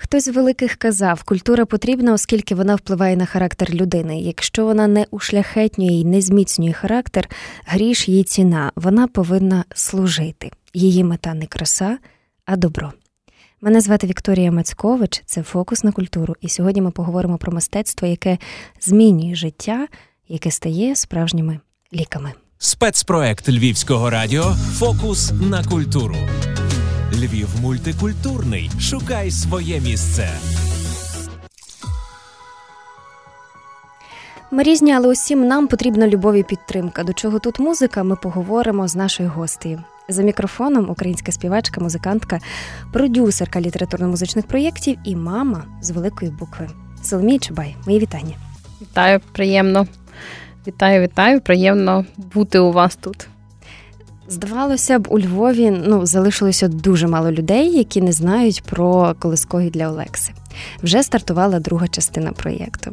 Хтось з великих казав, культура потрібна, оскільки вона впливає на характер людини. Якщо вона не ушляхетнює і не зміцнює характер, гріш її ціна, вона повинна служити. Її мета не краса, а добро. Мене звати Вікторія Мацькович, це фокус на культуру, і сьогодні ми поговоримо про мистецтво, яке змінює життя, яке стає справжніми ліками. Спецпроект Львівського радіо Фокус на культуру. Львів мультикультурний. Шукай своє місце. Ми різні, але усім нам потрібна любов і підтримка. До чого тут музика? Ми поговоримо з нашою гостею. За мікрофоном українська співачка, музикантка, продюсерка літературно-музичних проєктів і мама з великої букви. Соломія Чабай, мої вітання. Вітаю, приємно. Вітаю, вітаю. Приємно бути у вас тут. Здавалося б, у Львові ну залишилося дуже мало людей, які не знають про колискові для Олекси. Вже стартувала друга частина проєкту.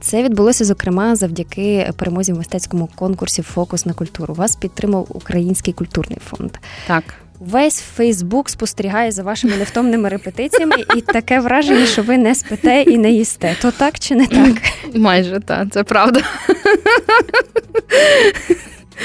Це відбулося зокрема завдяки перемозі в мистецькому конкурсі Фокус на культуру. Вас підтримав Український культурний фонд. Так. Весь Фейсбук спостерігає за вашими невтомними репетиціями, і таке враження, що ви не спите і не їсте. То так чи не так? Майже так, це правда.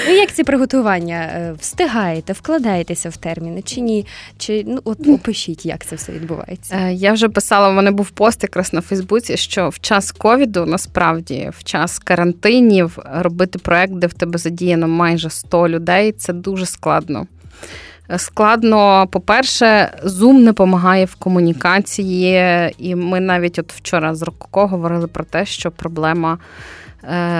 Ви як ці приготування е, встигаєте, вкладаєтеся в терміни чи ні? Чи ну от опишіть, як це все відбувається? Е, я вже писала, в мене був пост якраз на Фейсбуці, що в час ковіду насправді в час карантинів робити проект, де в тебе задіяно майже 100 людей, це дуже складно. Е, складно, по-перше, Zoom не допомагає в комунікації, і ми навіть от вчора з Рококо говорили про те, що проблема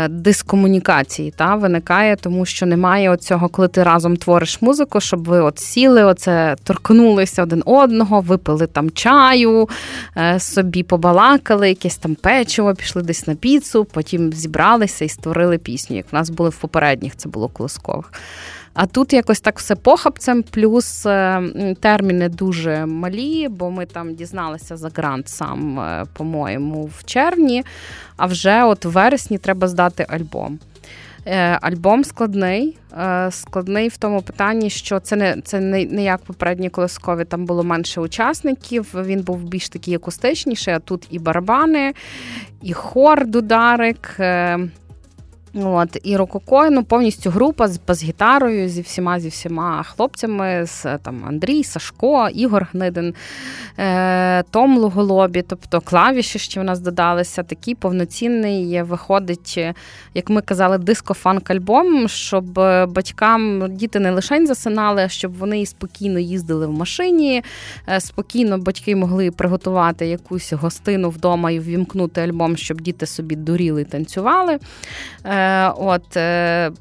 дискомунікації та виникає, тому що немає оцього, коли ти разом твориш музику, щоб ви от сіли, оце торкнулися один одного, випили там чаю, е, собі побалакали, якесь там печиво, пішли десь на піцу, потім зібралися і створили пісню. Як в нас були в попередніх, це було колоскових. А тут якось так все похапцем, плюс е, терміни дуже малі, бо ми там дізналися за грант сам, е, по-моєму, в червні, а вже от в вересні треба здати альбом. Е, альбом складний, складний в тому питанні, що це не це не, не як попередні колискові, там було менше учасників. Він був більш такий акустичніший, а тут і барабани, і хор, дударик. От, І Рококо, ну, повністю група з бас-гітарою, зі всіма зі всіма хлопцями, з там Андрій, Сашко, Ігор Гнидин, е, Том Луголобі, тобто клавіші ще в нас додалися. Такий повноцінний виходить, як ми казали, диско-фанк-альбом, щоб батькам діти не лише засинали, а щоб вони спокійно їздили в машині, е, спокійно батьки могли приготувати якусь гостину вдома і ввімкнути альбом, щоб діти собі дуріли і танцювали. Е, от, е,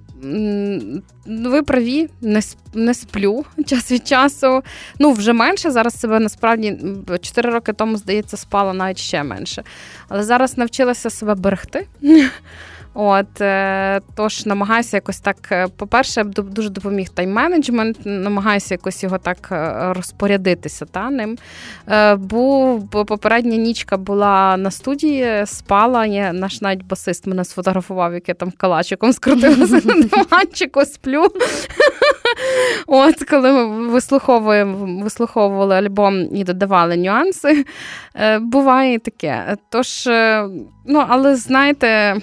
ви праві, не не сплю час від часу. Ну, вже менше. Зараз себе насправді 4 роки тому, здається, спала навіть ще менше. Але зараз навчилася себе берегти. От е, тож намагаюся якось так. Е, по-перше, дуже допоміг тайм-менеджмент, намагаюся якось його так е, розпорядитися та ним. Був попередня нічка була на студії, спала. Я, Наш навіть басист мене сфотографував, як я там калачиком скрутилася на диванчику, сплю. От, коли ми вислуховуємо, вислуховували альбом і додавали нюанси, буває таке. Тож, ну, але знаєте.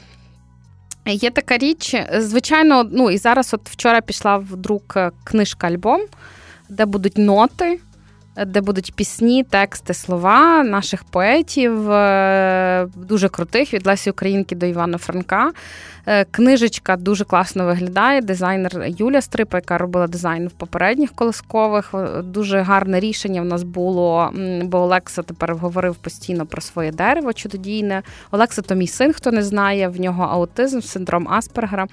Є така річ, звичайно, ну і зараз, от вчора пішла в друк е, книжка альбом, де будуть ноти де будуть пісні, тексти, слова наших поетів, е, дуже крутих від Лесі Українки до Івана Франка. Е, книжечка дуже класно виглядає. Дизайнер Юля Стрипа, яка робила дизайн в попередніх колискових. Дуже гарне рішення в нас було, бо Олекса тепер говорив постійно про своє дерево чудодійне. Олекса то мій син, хто не знає, в нього аутизм, синдром Аспергера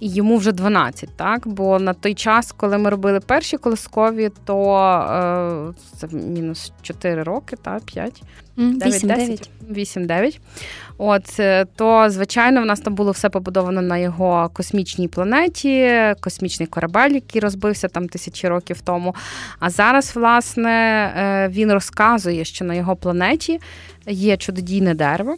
і йому вже 12, так? Бо на той час, коли ми робили перші колискові, то е, це мінус 4 роки, так, 5. 8-9. 8-9. От е, то, звичайно, в нас там було все побудовано на його космічній планеті, космічний корабель, який розбився там тисячі років тому. А зараз, власне, е, він розказує, що на його планеті є чудодійне дерево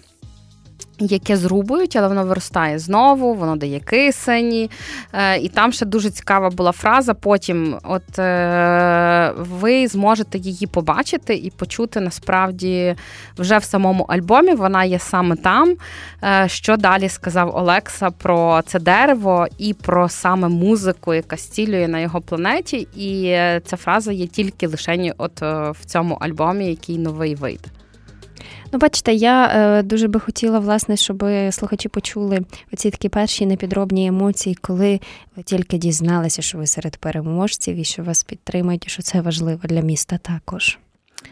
яке зрубують, але воно виростає знову, воно дає кисені. Е, і там ще дуже цікава була фраза. Потім, от е, ви зможете її побачити і почути насправді вже в самому альбомі. Вона є саме там. Е, що далі сказав Олекса про це дерево і про саме музику, яка стілює на його планеті. І ця фраза є тільки лише от в цьому альбомі, який новий вийде. Ну, бачите, я е, дуже би хотіла, власне, щоб слухачі почули оці такі перші непідробні емоції, коли ви тільки дізналися, що ви серед переможців і що вас підтримують, і що це важливо для міста також.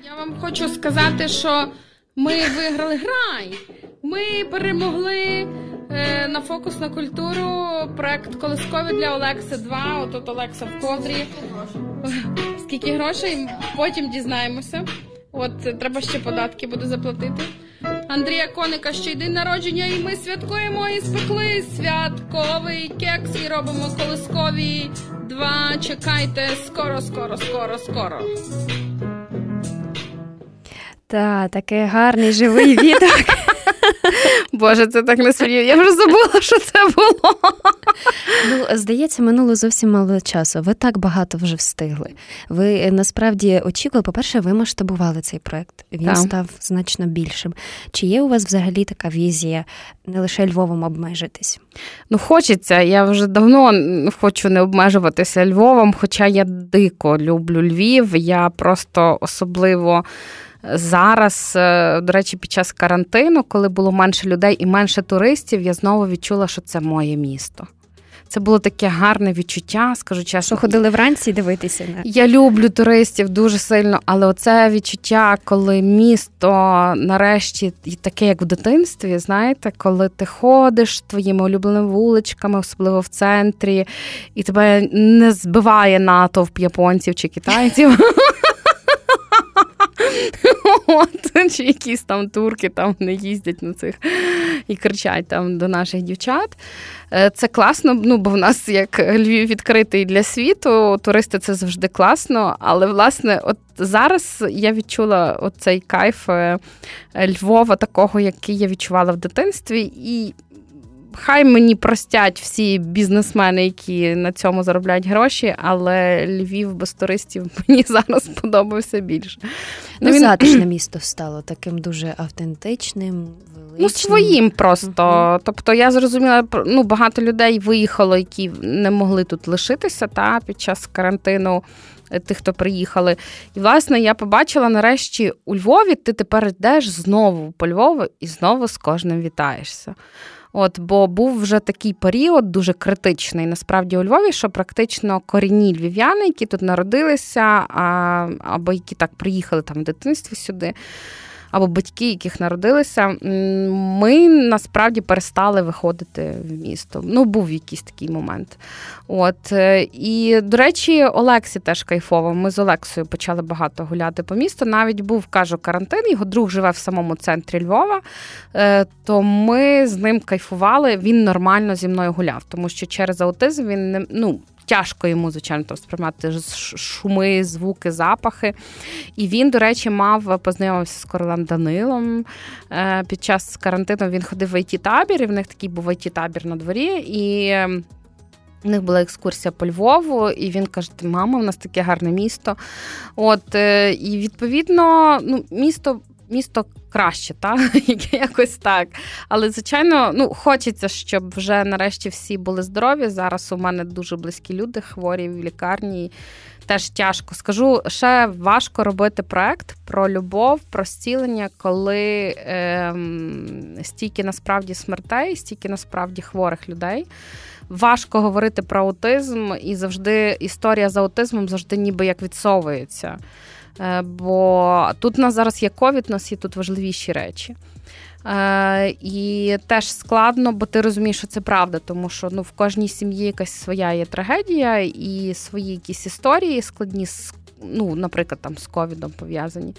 Я вам хочу сказати, що ми виграли грай. Ми перемогли е, на фокус на культуру проект Колискові для Олекси 2. Отут Олекса в ковдрі. Скільки грошей? Потім дізнаємося. От треба ще податки буду заплатити. Андрія Коника ще й день народження, і ми святкуємо і спекли святковий кекс і робимо колискові два. Чекайте, скоро, скоро, скоро, скоро. Та, такий гарний живий відок. Боже, це так несподівано. Я вже забула, що це було. Ну, здається, минуло зовсім мало часу. Ви так багато вже встигли. Ви е, насправді очікували, по-перше, ви масштабували цей проект. Він так. став значно більшим. Чи є у вас взагалі така візія не лише Львовом обмежитись? Ну, хочеться. Я вже давно хочу не обмежуватися Львовом, хоча я дико люблю Львів. Я просто особливо. Зараз, е, до речі, під час карантину, коли було менше людей і менше туристів, я знову відчула, що це моє місто. Це було таке гарне відчуття, скажу чесно. Що ходили вранці дивитися на я люблю туристів дуже сильно, але оце відчуття, коли місто нарешті таке, як в дитинстві, знаєте, коли ти ходиш твоїми улюбленими вуличками, особливо в центрі, і тебе не збиває натовп японців чи китайців. От, Чи якісь там турки там не їздять на цих і кричать там до наших дівчат. Е, це класно, ну бо в нас як Львів відкритий для світу, туристи це завжди класно. Але власне, от зараз я відчула цей кайф е, Львова, такого, який я відчувала в дитинстві. і Хай мені простять всі бізнесмени, які на цьому заробляють гроші, але Львів без туристів мені зараз подобався більше. Ну, він... Затишне місто стало таким дуже автентичним. Ну, своїм просто. Uh-huh. Тобто я зрозуміла, ну багато людей виїхало, які не могли тут лишитися та під час карантину. Е, тих, хто приїхали. І, власне, я побачила нарешті у Львові, ти тепер йдеш знову по Львову і знову з кожним вітаєшся. От, Бо був вже такий період дуже критичний, насправді у Львові, що практично корінні львів'яни, які тут народилися, а, або які так приїхали там в дитинстві сюди або батьки, яких народилися, ми насправді перестали виходити в місто. Ну, був якийсь такий момент. От е, і до речі, Олексі теж кайфово. Ми з Олексою почали багато гуляти по місту. Навіть був кажу карантин. Його друг живе в самому центрі Львова. Е, то ми з ним кайфували. Він нормально зі мною гуляв, тому що через аутизм він не ну тяжко йому, звичайно, там сприймати шуми, звуки, запахи. І він, до речі, мав познайомився з королем Данилом. Е, під час карантину він ходив в it табір і в них такий був it табір на дворі. І у них була екскурсія по Львову, і він каже: Мама, у нас таке гарне місто. От, е, І відповідно, ну, місто місто краще, та якось так. Але, звичайно, ну хочеться, щоб вже нарешті всі були здорові. Зараз у мене дуже близькі люди, хворі в лікарні. Теж тяжко. Скажу, ще важко робити проект про любов, про зцілення, коли е, стільки насправді смертей, стільки насправді хворих людей. Важко говорити про аутизм, і завжди історія з аутизмом завжди ніби як відсовується. Е, бо тут у нас зараз є ковід, у нас є тут важливіші речі. Е, І теж складно, бо ти розумієш, що це правда, тому що ну, в кожній сім'ї якась своя є трагедія і свої якісь історії складні, ну, наприклад, там з ковідом пов'язані.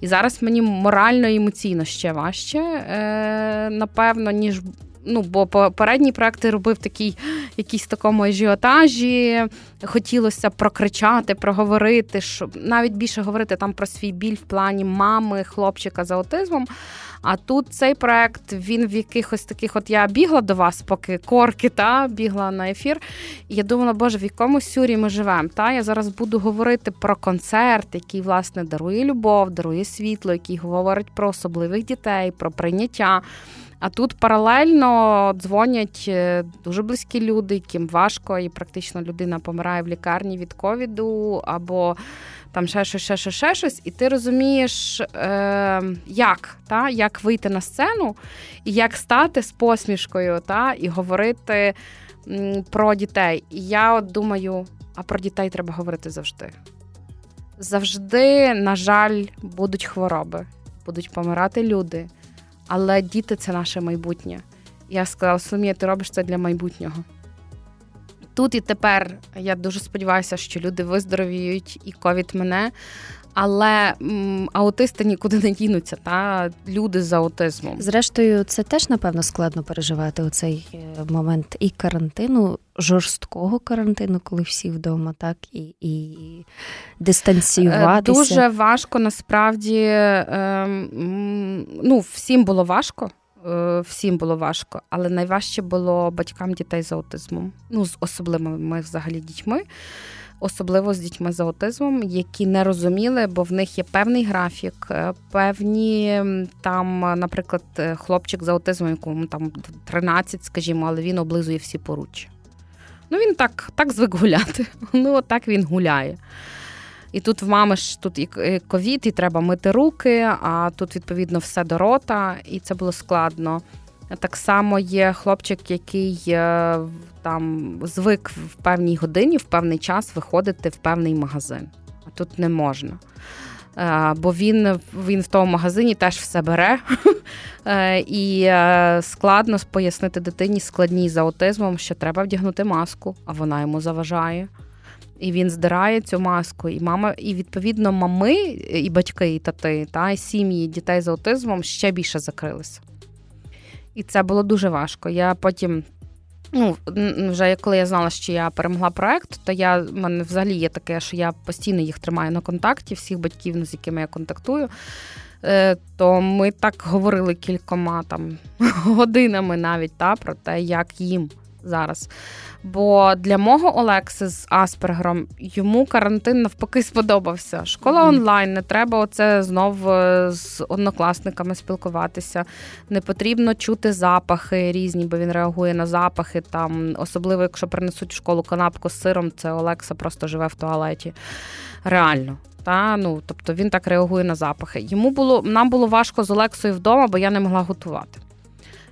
І зараз мені морально і емоційно ще важче, е, напевно, ніж ну, бо попередні проекти робив такий якийсь такому ажіотажі. Хотілося прокричати, проговорити, щоб навіть більше говорити там про свій біль в плані мами, хлопчика з аутизмом. А тут цей проект він в якихось таких, от я бігла до вас, поки корки та бігла на ефір. І я думала, боже, в якому сюрі ми живемо. Та я зараз буду говорити про концерт, який власне дарує любов, дарує світло, який говорить про особливих дітей, про прийняття. А тут паралельно дзвонять е, дуже близькі люди, яким важко, і практично людина помирає в лікарні від ковіду, або там ще щось, ще щось, ще щось, і ти розумієш, е, як та, як вийти на сцену і як стати з посмішкою та, і говорити про дітей. І я от думаю, а про дітей треба говорити завжди. Завжди, на жаль, будуть хвороби, будуть помирати люди. Але діти це наше майбутнє. Я сказала, Соломія, ти робиш це для майбутнього. Тут і тепер я дуже сподіваюся, що люди виздоровіють і ковід мене. Але м, аутисти нікуди не дінуться, та люди з аутизмом. Зрештою, це теж напевно складно переживати у цей е, момент і карантину, жорсткого карантину, коли всі вдома, так і і дистанціюватися. Е, дуже важко насправді е, ну, всім було важко. Е, всім було важко, але найважче було батькам дітей з аутизмом, ну з особливими взагалі дітьми, особливо з дітьми з аутизмом, які не розуміли, бо в них є певний графік, е, певні там, наприклад, е, хлопчик з аутизмом, якому там 13, скажімо, але він облизує всі поруччя. Ну він так так звик гуляти. Ну, так він гуляє. І тут в мами ж тут і ковід, і треба мити руки, а тут, відповідно, все до рота, і це було складно. Так само є хлопчик, який е, там звик в певній годині, в певний час виходити в певний магазин. А тут не можна. Е, бо він він в тому магазині теж все бере, е, і складно пояснити дитині складній з аутизмом, що треба вдягнути маску, а вона йому заважає і він здирає цю маску, і мама, і відповідно мами, і батьки, і тати, та і сім'ї дітей з аутизмом ще більше закрилися. І це було дуже важко. Я потім. Ну, вже коли я знала, що я перемогла проект, то я в мене взагалі є таке, що я постійно їх тримаю на контакті, всіх батьків, з якими я контактую. Е, то ми так говорили кількома там годинами навіть та, про те, як їм зараз. Бо для мого Олекси з Аспергером йому карантин навпаки сподобався. Школа онлайн, не треба оце знов е, з однокласниками спілкуватися. Не потрібно чути запахи різні, бо він реагує на запахи. Там, Особливо, якщо принесуть в школу канапку з сиром, це Олекса просто живе в туалеті. Реально. Та, ну, Тобто він так реагує на запахи. Йому було нам було важко з Олексою вдома, бо я не могла готувати.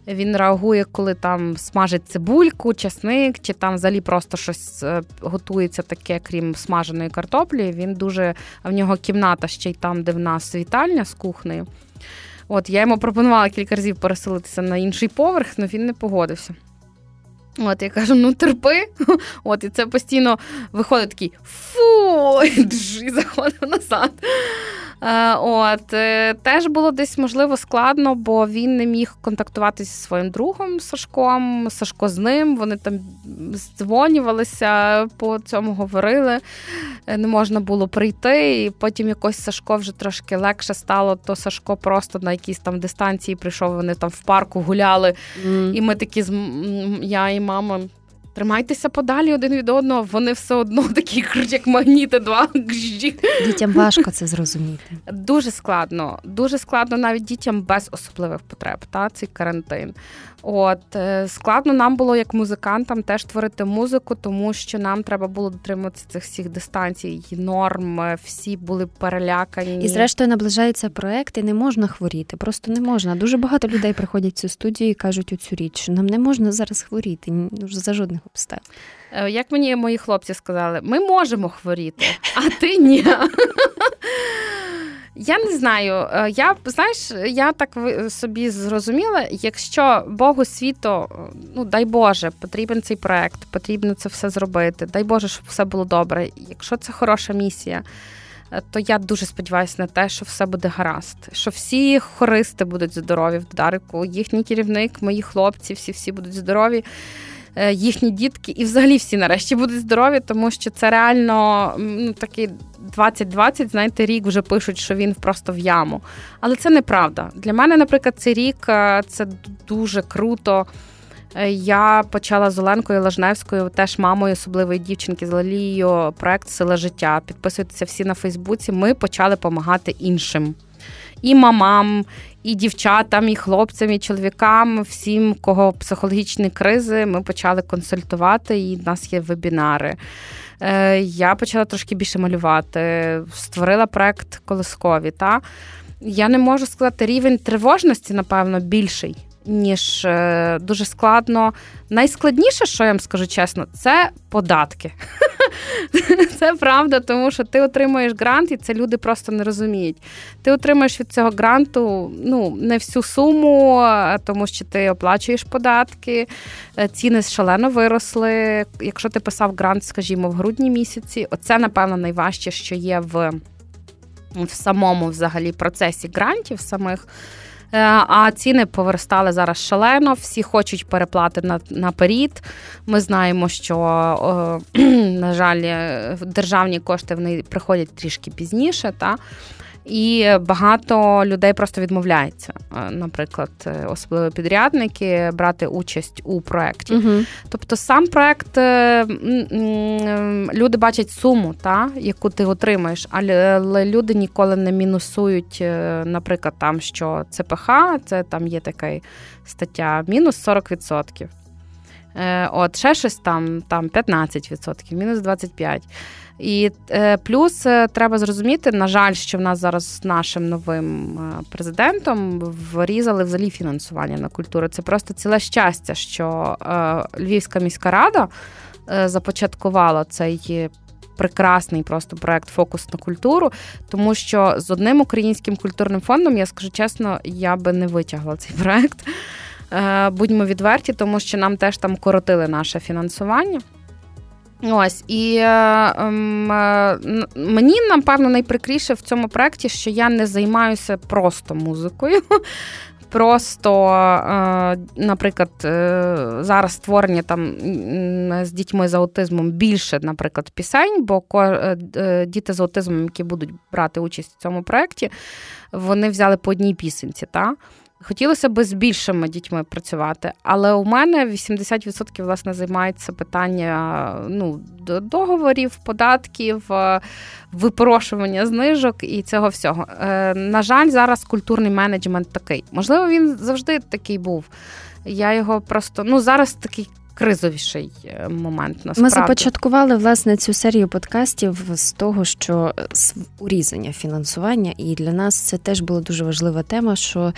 Він реагує, коли там смажить цибульку, часник, чи там взагалі просто щось е, готується таке, крім смаженої картоплі. Він дуже в нього кімната ще й там, де в нас вітальня з кухнею. От я йому пропонувала кілька разів переселитися на інший поверх, але він не погодився. От я кажу, ну терпи. От, і це постійно виходить такий фу, і заходив назад. Е, от е, теж було десь можливо складно, бо він не міг контактувати зі своїм другом Сашком. Сашко з ним. Вони там здзвонювалися, по цьому говорили. Е, не можна було прийти. І потім якось Сашко вже трошки легше стало. То Сашко просто на якійсь там дистанції прийшов. Вони там в парку гуляли, mm. і ми такі з я і мама Тримайтеся подалі один від одного, вони все одно такі як магніти, два дітям важко це зрозуміти. Дуже складно, дуже складно навіть дітям без особливих потреб. Та цей карантин. От е, складно нам було як музикантам теж творити музику, тому що нам треба було дотримуватися цих всіх дистанцій, норм, е, всі були перелякані. І зрештою наближається проект, і не можна хворіти. Просто не можна. Дуже багато людей приходять в цю студію і кажуть оцю річ, що нам не можна зараз хворіти за жодних обставин. Е, як мені мої хлопці сказали, ми можемо хворіти, а ти ні. Я не знаю. Е, я знаєш, я так собі зрозуміла, якщо Богу світу, ну дай Боже, потрібен цей проект, потрібно це все зробити. Дай Боже, щоб все було добре. Якщо це хороша місія, е, то я дуже сподіваюся на те, що все буде гаразд, що всі хористи будуть здорові в Дарику, їхній керівник, мої хлопці, всі всі будуть здорові. Е, їхні дітки, і взагалі всі нарешті будуть здорові, тому що це реально ну, такий 2020, знаєте, рік вже пишуть, що він просто в яму. Але це неправда. Для мене, наприклад, цей рік е, це дуже круто. Е, я почала з Оленкою Лажневською, теж мамою особливої дівчинки з Лалією, проект Сила життя. Підписуйтеся всі на Фейсбуці. Ми почали допомагати іншим. І мамам, і дівчатам, і хлопцям, і чоловікам, всім, кого психологічні кризи, ми почали консультувати, і в нас є вебінари. Е, я почала трошки більше малювати, створила проект Колоскові. Та? Я не можу сказати, рівень тривожності, напевно, більший ніж е, дуже складно. Найскладніше, що я вам скажу чесно, це податки. Це правда, тому що ти отримуєш грант, і це люди просто не розуміють. Ти отримуєш від цього гранту ну, не всю суму, тому що ти оплачуєш податки, е, ціни шалено виросли. Якщо ти писав грант, скажімо, в грудні місяці, оце, напевно, найважче, що є в, в самому взагалі процесі грантів самих. Е, а ціни повертали зараз шалено. Всі хочуть переплати на, наперед. Ми знаємо, що, на жаль, е, державні кошти вони приходять трішки пізніше. Та? І багато людей просто відмовляється, е, наприклад, е, особливо підрядники, брати участь у проєкті. Угу. Тобто, сам проєкт е, люди бачать суму, та, яку ти отримаєш, але люди ніколи не мінусують, наприклад, там що ЦПХ, це там є така стаття, мінус 40%. От, ще щось там, там 15%, мінус 25%. І е, плюс е, треба зрозуміти, на жаль, що в нас зараз з нашим новим е, президентом врізали взагалі фінансування на культуру. Це просто ціле щастя, що Львівська міська рада започаткувала цей. Прекрасний просто проект Фокус на культуру, тому що з одним українським культурним фондом, я скажу чесно, я би не витягла цей проект. Будьмо відверті, тому що нам теж там коротили наше фінансування. Ось і е, ем, е, мені напевно найприкріше в цьому проєкті, що я не займаюся просто музикою. Просто, е, наприклад, е, зараз створення там з дітьми з аутизмом більше, наприклад, пісень, бо діти з аутизмом, які будуть брати участь в цьому проєкті, вони взяли по одній пісенці. Та? Хотілося б з більшими дітьми працювати, але у мене 80% власне займається питання ну, договорів, податків, е, випрошування знижок і цього всього. Е, на жаль, зараз культурний менеджмент такий. Можливо, він завжди такий був. Я його просто ну зараз такий. Кризовіший е, момент насправді. Ми започаткували власне цю серію подкастів з того, що урізання фінансування, і для нас це теж була дуже важлива тема, що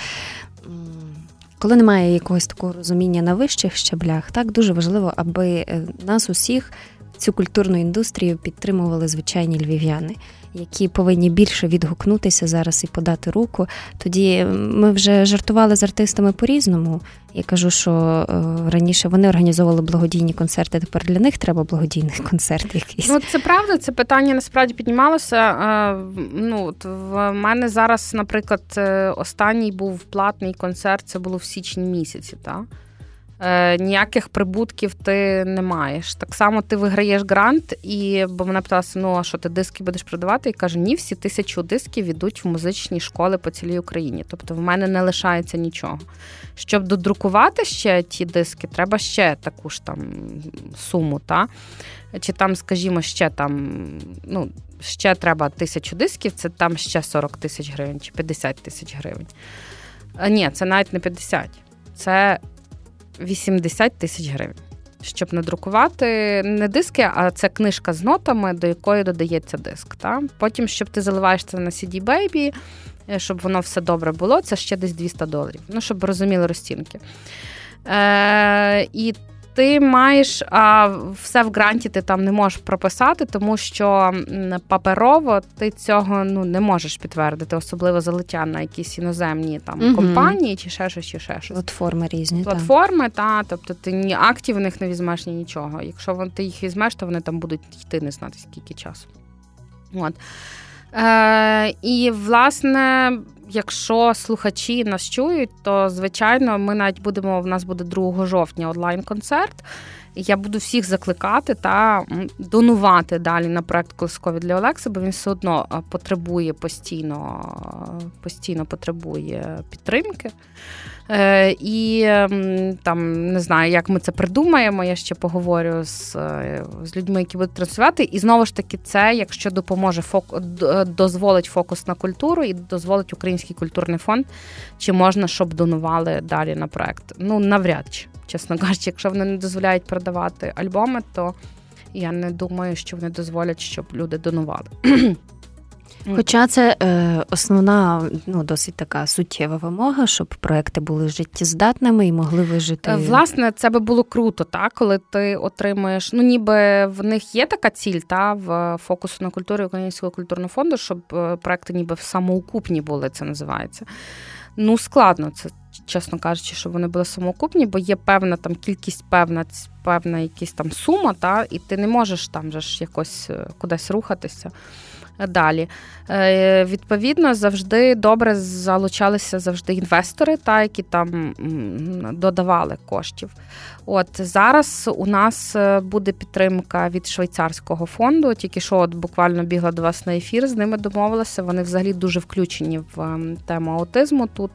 коли немає якогось такого розуміння на вищих щаблях, так дуже важливо, аби е, нас усіх цю культурну індустрію підтримували звичайні львів'яни які повинні більше відгукнутися зараз і подати руку. Тоді ми вже жартували з артистами по-різному. Я кажу, що е, раніше вони організовували благодійні концерти. Тепер для них треба благодійний концерт. Якийсь ну це правда. Це питання насправді піднімалося. Е, ну в мене зараз, наприклад, е, останній був платний концерт. Це було в січні місяці. так? Е, ніяких прибутків ти не маєш. Так само ти виграєш грант, і бо мене питалася, ну а що ти диски будеш продавати? І каже, ні, всі тисячу дисків йдуть в музичні школи по цілій Україні. Тобто в мене не лишається нічого. Щоб додрукувати ще ті диски, треба ще таку ж там суму. Та? Чи там, скажімо, ще там, ну, ще треба тисячу дисків, це там ще 40 тисяч гривень чи 50 тисяч гривень. Ні, це навіть не 50. Це 80 тисяч гривень. Щоб надрукувати не диски, а це книжка з нотами, до якої додається диск. Та? Потім, щоб ти заливаєш це на CD Baby, е, щоб воно все добре було, це ще десь 200 доларів. Ну, щоб розуміли розцінки. Е, І ти маєш а все в гранті ти там не можеш прописати, тому що паперово ти цього ну не можеш підтвердити, особливо залиття на якісь іноземні там угу. компанії чи ще щось, чи ще щось. Платформи різні. Платформи, та. та тобто ти ні актів в них не візьмеш, ні нічого. Якщо ти їх візьмеш, то вони там будуть йти не знати скільки часу. От. Е, І, власне, якщо слухачі нас чують, то звичайно ми навіть будемо. В нас буде 2 жовтня онлайн-концерт. Я буду всіх закликати та донувати далі на проект Колискові для Олекси, бо він все одно потребує постійно, постійно потребує підтримки. Е, І там не знаю, як ми це придумаємо. Я ще поговорю з е, з людьми, які будуть транслювати. І знову ж таки, це якщо допоможе фок... дозволить фокус на культуру і дозволить Український культурний фонд, чи можна, щоб донували далі на проект. Ну навряд чи чесно кажучи, якщо вони не дозволяють продавати альбоми, то я не думаю, що вони дозволять, щоб люди донували. Хоча це е, основна, ну досить така суттєва вимога, щоб проекти були життєздатними і могли вижити. Е, власне, це би було круто, так, коли ти отримуєш. Ну, ніби в них є така ціль, та в фокусу на культурі Українського культурного фонду, щоб е, проекти ніби самоукупні були, це називається. Ну, складно це, чесно кажучи, щоб вони були самоокупні, бо є певна там кількість, певна певна якась там сума, та, і ти не можеш там же ж якось е, кудись рухатися далі. Е, Відповідно, завжди добре залучалися завжди інвестори, та, які там додавали коштів. От Зараз у нас е, буде підтримка від швейцарського фонду, тільки що от буквально бігла до вас на ефір, з ними домовилася. Вони взагалі дуже включені в ем, тему аутизму тут.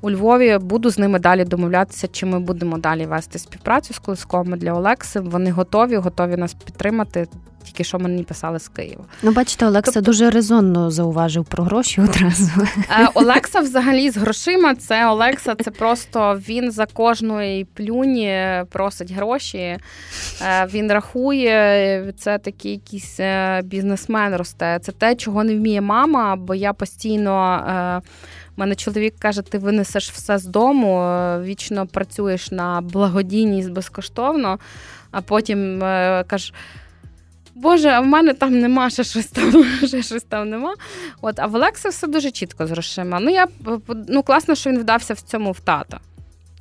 У Львові буду з ними далі домовлятися, чи ми будемо далі вести співпрацю з колиском для Олекси. Вони готові, готові нас підтримати тільки що мені писали з Києва. Ну, бачите, Олекса тобто... дуже резонно зауважив про гроші одразу. Е, Олекса взагалі з грошима. Це Олекса, це просто він за кожної плюні просить гроші. Е, він рахує, це такий якийсь е, бізнесмен росте. Це те, чого не вміє мама, бо я постійно. Мене чоловік каже, ти винесеш все з дому, вічно працюєш на благодійність безкоштовно, а потім кажеш. Боже, а в мене там нема ще щось там, ще щось там нема. От, а в Олекса все дуже чітко з грошима. Ну, я ну класно, що він вдався в цьому в тата.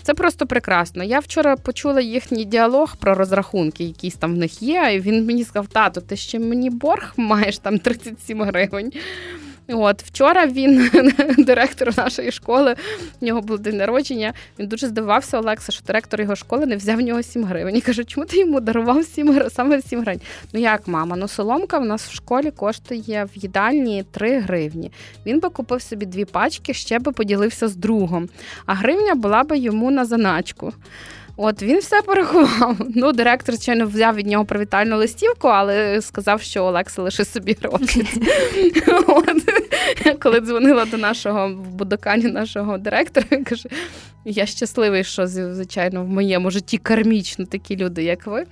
Це просто прекрасно. Я вчора почула їхній діалог про розрахунки, якісь там в них є. І він мені сказав: тато, ти ще мені борг маєш там 37 гривень. От вчора він, директор нашої школи, в нього був день народження. Він дуже здивався, Олекса, що директор його школи не взяв в нього 7 гривень. І каже, чому ти йому дарував 7 гривень, саме 7 гривень? Ну як, мама? Ну соломка в нас в школі коштує в їдальні 3 гривні. Він би купив собі дві пачки, ще би поділився з другом. А гривня була би йому на заначку. От він все порахував. Ну, директор, звичайно, взяв від нього привітальну листівку, але сказав, що Олекса лише собі гроші. Коли дзвонила до нашого Будокані нашого директора, каже: я щасливий, що звичайно в моєму житті кармічно такі люди, як ви.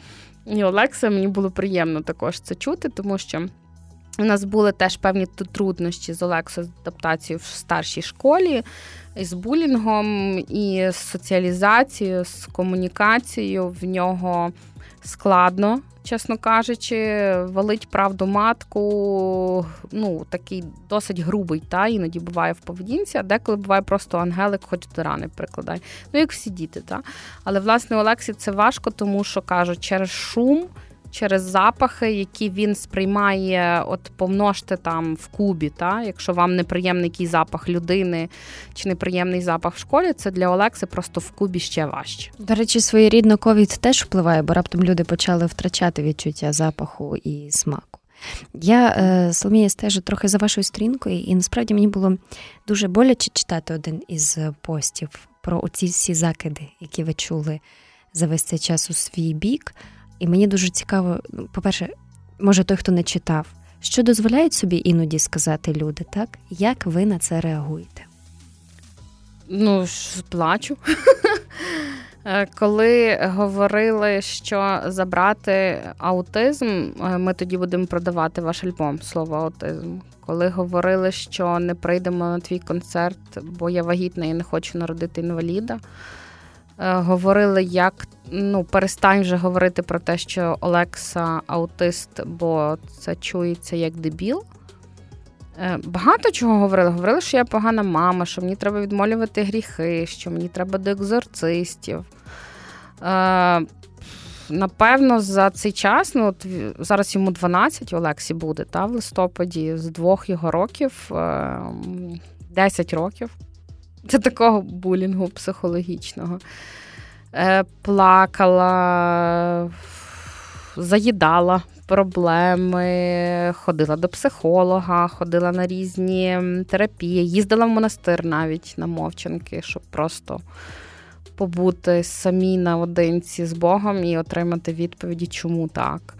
І Олекса, мені було приємно також це чути, тому що. У нас були теж певні труднощі з Олексою з адаптацією в старшій школі, з булінгом, і з соціалізацією, з комунікацією. В нього складно, чесно кажучи, валить правду матку. Ну, такий досить грубий, та іноді буває в поведінці, а деколи буває просто ангелик, хоч до рани прикладай. Ну, як всі діти, та. Але власне Олексі це важко, тому що кажуть, через шум через запахи, які він сприймає, от помножте там в кубі. Та? Якщо вам неприємний запах людини чи неприємний запах в школі, це для Олекси просто в кубі ще важче. До речі, своєрідно ковід теж впливає, бо раптом люди почали втрачати відчуття запаху і смаку. Я е, Соломія стежу трохи за вашою сторінкою, і насправді мені було дуже боляче читати один із постів про оці всі закиди, які ви чули за весь цей час у свій бік. І мені дуже цікаво, по-перше, може той, хто не читав, що дозволяють собі іноді сказати люди, так? Як ви на це реагуєте? Ну, плачу. Е, коли говорили, що забрати аутизм, е, ми тоді будемо продавати ваш альбом слово аутизм. Коли говорили, що не прийдемо на твій концерт, бо я вагітна і не хочу народити інваліда. Е, говорили, як ну перестань вже говорити про те, що Олекса аутист, бо це чується як дебіл. Е, багато чого говорили. Говорили, що я погана мама, що мені треба відмолювати гріхи, що мені треба до екзорцистів. Е, напевно, за цей час, ну от зараз йому 12 Олексі буде, та, в листопаді, з двох його років, 10 років. Це такого булінгу психологічного. Плакала, заїдала проблеми, ходила до психолога, ходила на різні терапії, їздила в монастир навіть на мовчанки, щоб просто побути самі наодинці з Богом і отримати відповіді, чому так.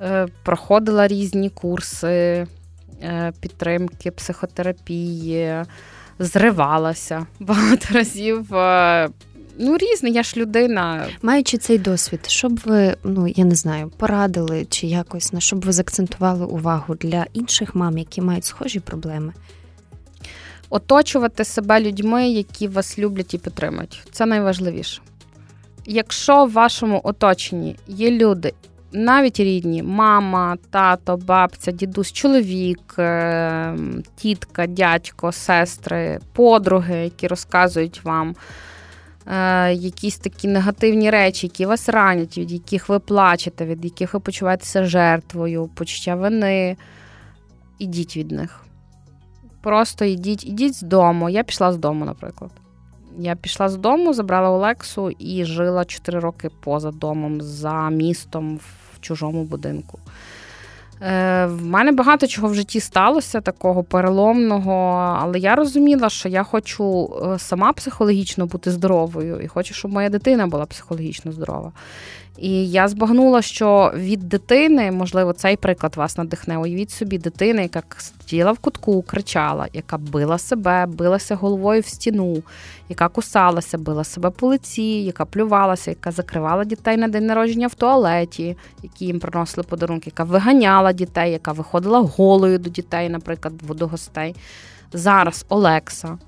Е, проходила різні курси е, підтримки, психотерапії, зривалася багато разів. Е, Ну, різне, я ж людина. Маючи цей досвід, щоб ви, ну я не знаю, порадили чи якось на щоб ви закцентували увагу для інших мам, які мають схожі проблеми. Оточувати себе людьми, які вас люблять і підтримують. Це найважливіше. Якщо в вашому оточенні є люди, навіть рідні, мама, тато, бабця, дідусь, чоловік, е, тітка, дядько, сестри, подруги, які розказують вам е, якісь такі негативні речі, які вас ранять, від яких ви плачете, від яких ви почуваєтеся жертвою, почуття вини, ідіть від них. Просто йдіть, ідіть з дому. Я пішла з дому, наприклад. Я пішла з дому, забрала Олексу і жила 4 роки поза домом, за містом в чужому будинку. Е, в мене багато чого в житті сталося, такого переломного, але я розуміла, що я хочу е, сама психологічно бути здоровою і хочу, щоб моя дитина була психологічно здорова. І я збагнула, що від дитини, можливо, цей приклад вас надихне. Уявіть собі дитина, яка сиділа в кутку, кричала, яка била себе, билася головою в стіну, яка кусалася, била себе по лиці, яка плювалася, яка закривала дітей на день народження в туалеті, які їм приносили подарунки, яка виганяла дітей, яка виходила голою до дітей, наприклад, до гостей. Зараз Олекса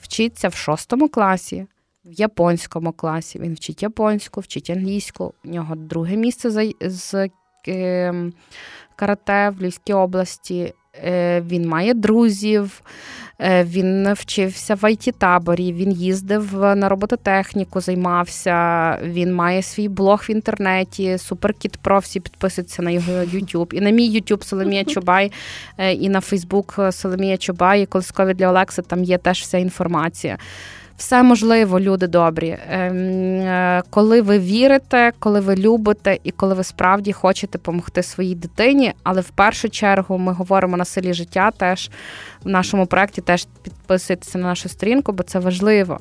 вчиться в шостому класі в японському класі. Він вчить японську, вчить англійську. У нього друге місце з, з е, карате в Львівській області. Е, він має друзів, е, він вчився в it таборі він їздив на робототехніку, займався. Він має свій блог в інтернеті. Суперкіт Про всі підписуються на його YouTube. І на мій YouTube Соломія Чубай, е, і на Фейсбук Соломія Чубай, і колискові для Олекси там є теж вся інформація. Все можливо, люди добрі. Ем, е, коли ви вірите, коли ви любите і коли ви справді хочете допомогти своїй дитині, але в першу чергу ми говоримо на селі життя, теж в нашому проєкті теж підписуйтеся на нашу сторінку, бо це важливо.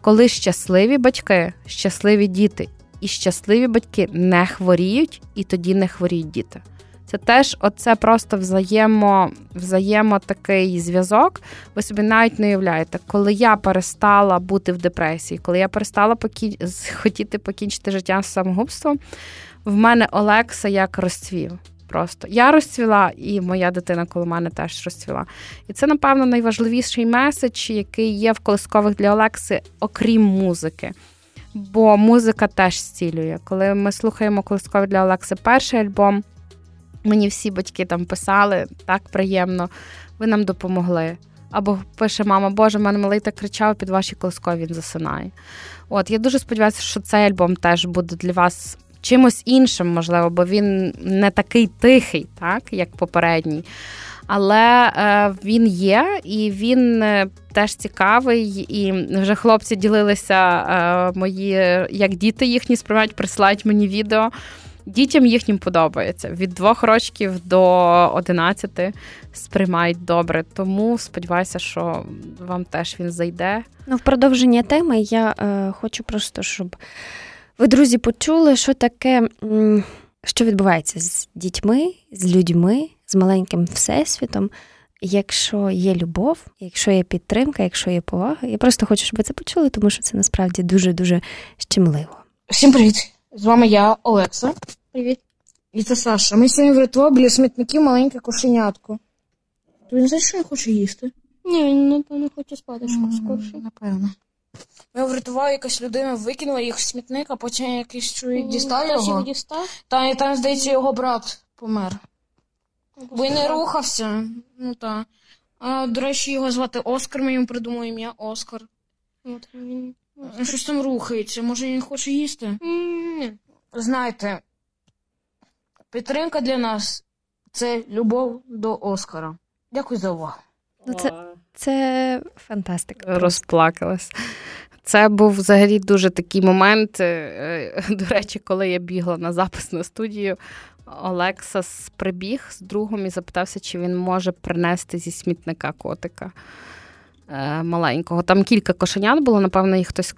Коли щасливі батьки, щасливі діти і щасливі батьки не хворіють, і тоді не хворіють діти. Це теж оце просто взаємо, взаємо такий зв'язок. Ви собі навіть не уявляєте, коли я перестала бути в депресії, коли я перестала покі... хотіти покінчити життя з самогубством, в мене Олекса як розцвів. Просто я розцвіла, і моя дитина коло мене теж розцвіла. І це, напевно, найважливіший меседж, який є в колискових для Олекси, окрім музики. Бо музика теж зцілює. Коли ми слухаємо колискові для Олекси перший альбом. Мені всі батьки там писали так приємно, ви нам допомогли. Або пише мама, Боже, мене малий так кричав під ваші колискові, він засинає. От я дуже сподіваюся, що цей альбом теж буде для вас чимось іншим, можливо, бо він не такий тихий, так, як попередній. Але е, він є, і він е, теж цікавий. І вже хлопці ділилися е, мої, як діти їхні сприймають, присилають мені відео. Дітям їхнім подобається від двох років до одинадцяти сприймають добре. Тому сподіваюся, що вам теж він зайде. Ну, в продовження теми я е, хочу просто, щоб ви, друзі, почули, що таке, що відбувається з дітьми, з людьми, з маленьким всесвітом. Якщо є любов, якщо є підтримка, якщо є повага, я просто хочу, щоб ви це почули, тому що це насправді дуже дуже щемливо. Всім привіт! З вами я, Олекса. Привіт. І це Саша. Ми сьогодні врятували біля смітників маленьке кошенятко. То він знаєш, що не хоче їсти? Ні, він напевно хоче спати скорше. Напевно. Ми врятували якась людина, викинула їх в смітник, а потім якийсь чоловік дістав його. дістав? Та і там, здається, його брат помер. Бо він не рухався. Ну так. А, до речі, його звати Оскар, ми йому придумали ім'я Оскар. От він. Щось там рухається, може він хоче їсти? Ні. Знаєте, підтримка для нас це любов до Оскара. Дякую за увагу. Ну, це, це фантастика. Розплакалась. Це був взагалі дуже такий момент. Е, до речі, коли я бігла на запис на студію, Олексас прибіг з другом і запитався, чи він може принести зі смітника котика е, маленького. Там кілька кошенят було, напевно, їх хтось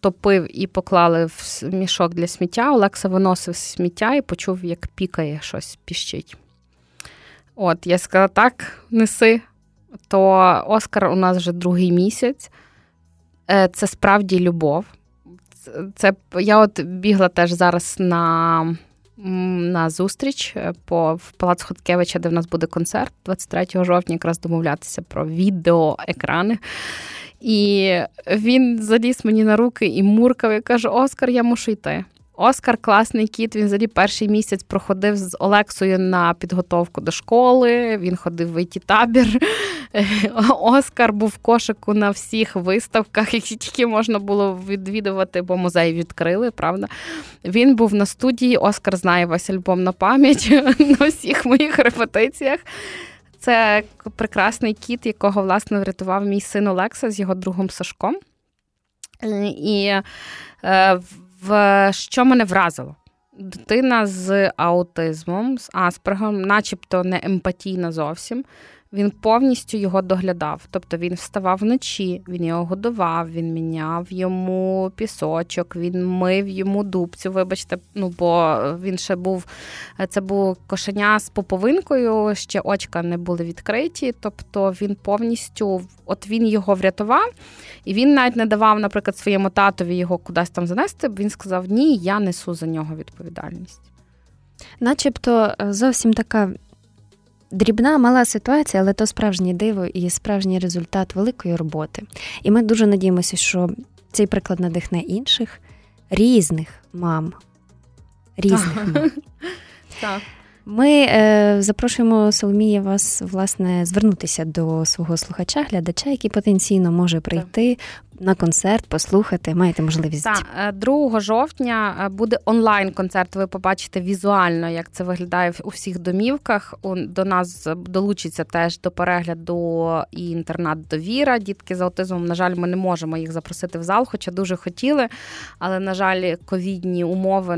топив і поклали в мішок для сміття. Олекса виносив сміття і почув, як пікає щось піщить. От, я сказала, так, неси. То Оскар у нас вже другий місяць. Е, це справді любов. Це Я от бігла теж зараз на на зустріч е, по в Палац Хоткевича, де в нас буде концерт 23 жовтня, якраз домовлятися про відеоекрани. І він заліз мені на руки і муркав. і каже: Оскар, я мушу йти. Оскар класний кіт. Він взагалі перший місяць проходив з Олексою на підготовку до школи. Він ходив в it табір. Оскар був в кошику на всіх виставках, які тільки можна було відвідувати, бо музей відкрили. Правда, він був на студії. Оскар знає весь альбом на пам'ять на всіх моїх репетиціях. Це прекрасний кіт, якого власне врятував мій син Олекса з його другом Сашком. І е, в що мене вразило? Дитина з аутизмом, з аспергом, начебто не емпатійна зовсім. Він повністю його доглядав. Тобто він вставав вночі, він його годував, він міняв йому пісочок, він мив йому дубцю. Вибачте, ну бо він ще був це був кошеня з поповинкою, ще очка не були відкриті. Тобто він повністю от він його врятував, і він навіть не давав, наприклад, своєму татові його кудись там занести. Він сказав: Ні, я несу за нього відповідальність. Начебто е, зовсім така Дрібна мала ситуація, але то справжнє диво і справжній результат великої роботи. І ми дуже надіємося, що цей приклад надихне інших різних мам. Різних мам. Так. Ми е, запрошуємо Соломія вас власне звернутися до свого слухача, глядача, який потенційно може прийти на концерт, послухати. Маєте можливість Так, 2 е, жовтня е, буде онлайн-концерт. Ви побачите візуально, як це виглядає у всіх домівках. До нас долучиться теж до перегляду і інтернат довіра. Дітки з аутизмом. На жаль, ми не можемо їх запросити в зал, хоча дуже хотіли. Але на жаль, ковідні умови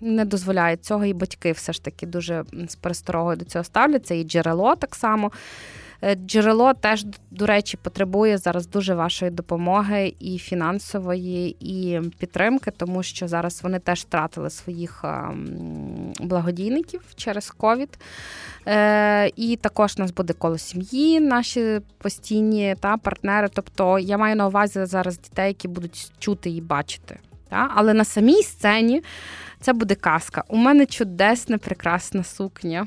не дозволяють цього, і батьки все ж таки дуже з пересторогою до цього ставляться. І джерело так само. Е, джерело теж, до речі, потребує зараз дуже вашої допомоги і фінансової, і підтримки, тому що зараз вони теж втратили своїх благодійників через ковід. Е, і також у нас буде коло сім'ї, наші постійні та партнери. Тобто я маю на увазі зараз дітей, які будуть чути і бачити. Та? Але на самій сцені це буде казка. У мене чудесна, прекрасна сукня.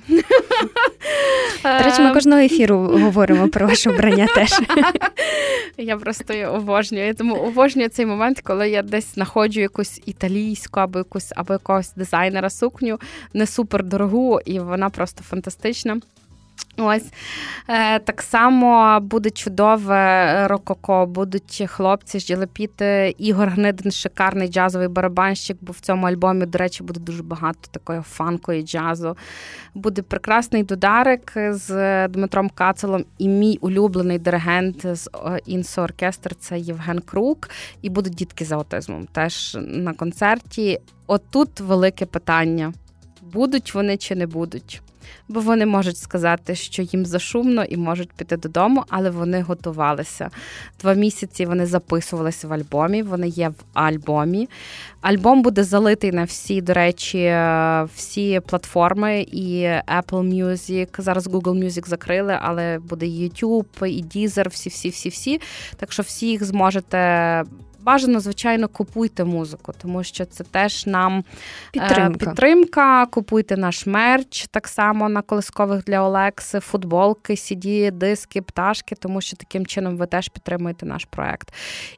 До речі, ми кожного ефіру говоримо про ваше обрання теж. Я просто обожнюю. Тому обожнюю цей момент, коли я десь знаходжу якусь італійську або якусь або якогось дизайнера сукню, не супер дорогу, і вона просто фантастична. Ось е, так само буде чудове рококо, будуть хлопці Жілепіти, Ігор Гнидин, шикарний джазовий барабанщик, бо в цьому альбомі, до речі, буде дуже багато такої фанкої джазу. Буде прекрасний додарик з Дмитром Кацелом і мій улюблений диригент з Інсо Оркестр це Євген Крук. І будуть дітки з аутизмом теж на концерті. Отут велике питання: будуть вони чи не будуть бо вони можуть сказати, що їм зашумно і можуть піти додому, але вони готувалися. Два місяці вони записувалися в альбомі. Вони є в альбомі. Альбом буде залитий на всі, до речі, всі платформи і Apple Music. Зараз Google Music закрили, але буде YouTube, і Deezer, всі, всі, всі, всі. Так що всі їх зможете бажано, звичайно, купуйте музику, тому що це теж нам е, підтримка. підтримка. Купуйте наш мерч так само на колискових для Олекси, футболки, сіді, диски, пташки, тому що таким чином ви теж підтримуєте наш проект.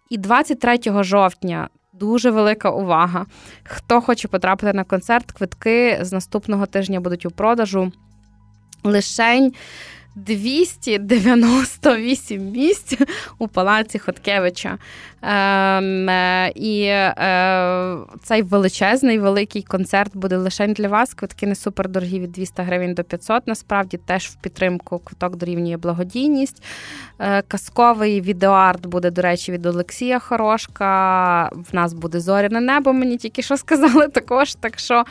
І 23 жовтня. Дуже велика увага. Хто хоче потрапити на концерт, квитки з наступного тижня будуть у продажу. Лишень 298 місць у палаці Хоткевича. Ем, е, І е, цей величезний великий концерт буде лише для вас. Квитки не супер дорогі від 200 гривень до 500. Насправді теж в підтримку квиток дорівнює благодійність. Е, Казковий відеоарт буде, до речі, від Олексія Хорошка. В нас буде зоряне небо. Мені тільки що сказали також. Так що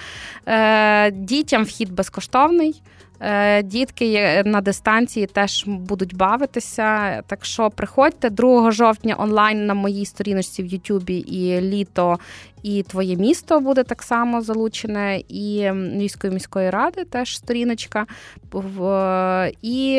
е, дітям вхід безкоштовний. Е, дітки на дистанції теж будуть бавитися. Так що приходьте 2 жовтня онлайн на моїй сторіночці в Ютубі і літо, і твоє місто буде так само залучене, і Львівської міської ради теж сторіночка. І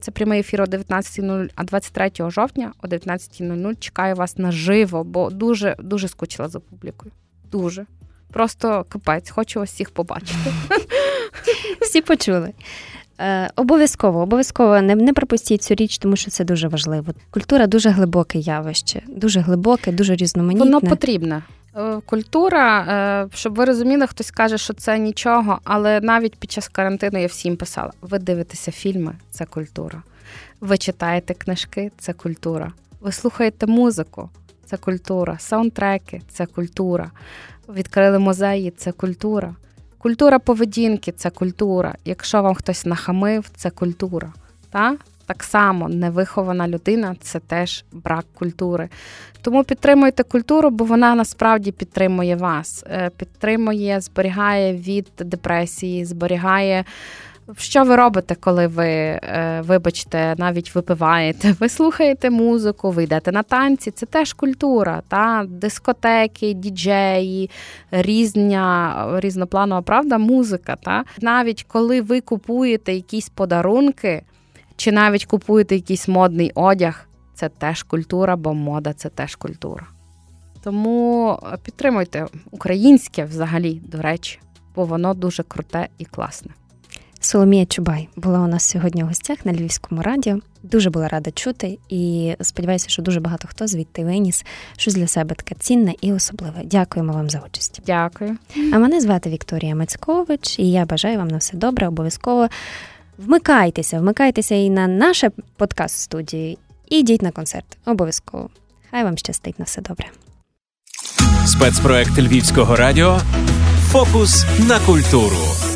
це прямий ефір о 19.00, а 23 жовтня о 19.00 чекаю вас наживо, бо дуже дуже скучила за публікою. Дуже. Просто капець, хочу вас всіх побачити. Всі почули. Е, Обов'язково, обов'язково не не пропустіть цю річ, тому що це дуже важливо. Культура дуже глибоке явище, дуже глибоке, дуже різноманітне. Воно потрібне. Е, культура, е, щоб ви розуміли, хтось каже, що це нічого, але навіть під час карантину я всім писала: ви дивитеся фільми це культура. Ви читаєте книжки це культура. Ви слухаєте музику це культура, саундтреки це культура. Відкрили музеї це культура. Культура поведінки це культура. Якщо вам хтось нахамив, це культура. Та? Так само невихована людина це теж брак культури. Тому підтримуйте культуру, бо вона насправді підтримує вас, е, підтримує, зберігає від депресії, зберігає що ви робите, коли ви, е, вибачте, навіть випиваєте? Ви слухаєте музику, ви йдете на танці, це теж культура, та дискотеки, діджеї, різня, різнопланова правда, музика. Та? Навіть коли ви купуєте якісь подарунки, чи навіть купуєте якийсь модний одяг, це теж культура, бо мода це теж культура. Тому підтримуйте українське взагалі, до речі, бо воно дуже круте і класне. Соломія Чубай була у нас сьогодні у гостях на Львівському радіо. Дуже була рада чути і сподіваюся, що дуже багато хто звідти виніс щось для себе таке цінне і особливе. Дякуємо вам за участь. Дякую. А мене звати Вікторія Мацькович, і я бажаю вам на все добре. Обов'язково вмикайтеся, вмикайтеся і на наше подкаст студії, і йдіть на концерт. Обов'язково. Хай вам щастить на все добре. Спецпроект Львівського радіо Фокус на культуру.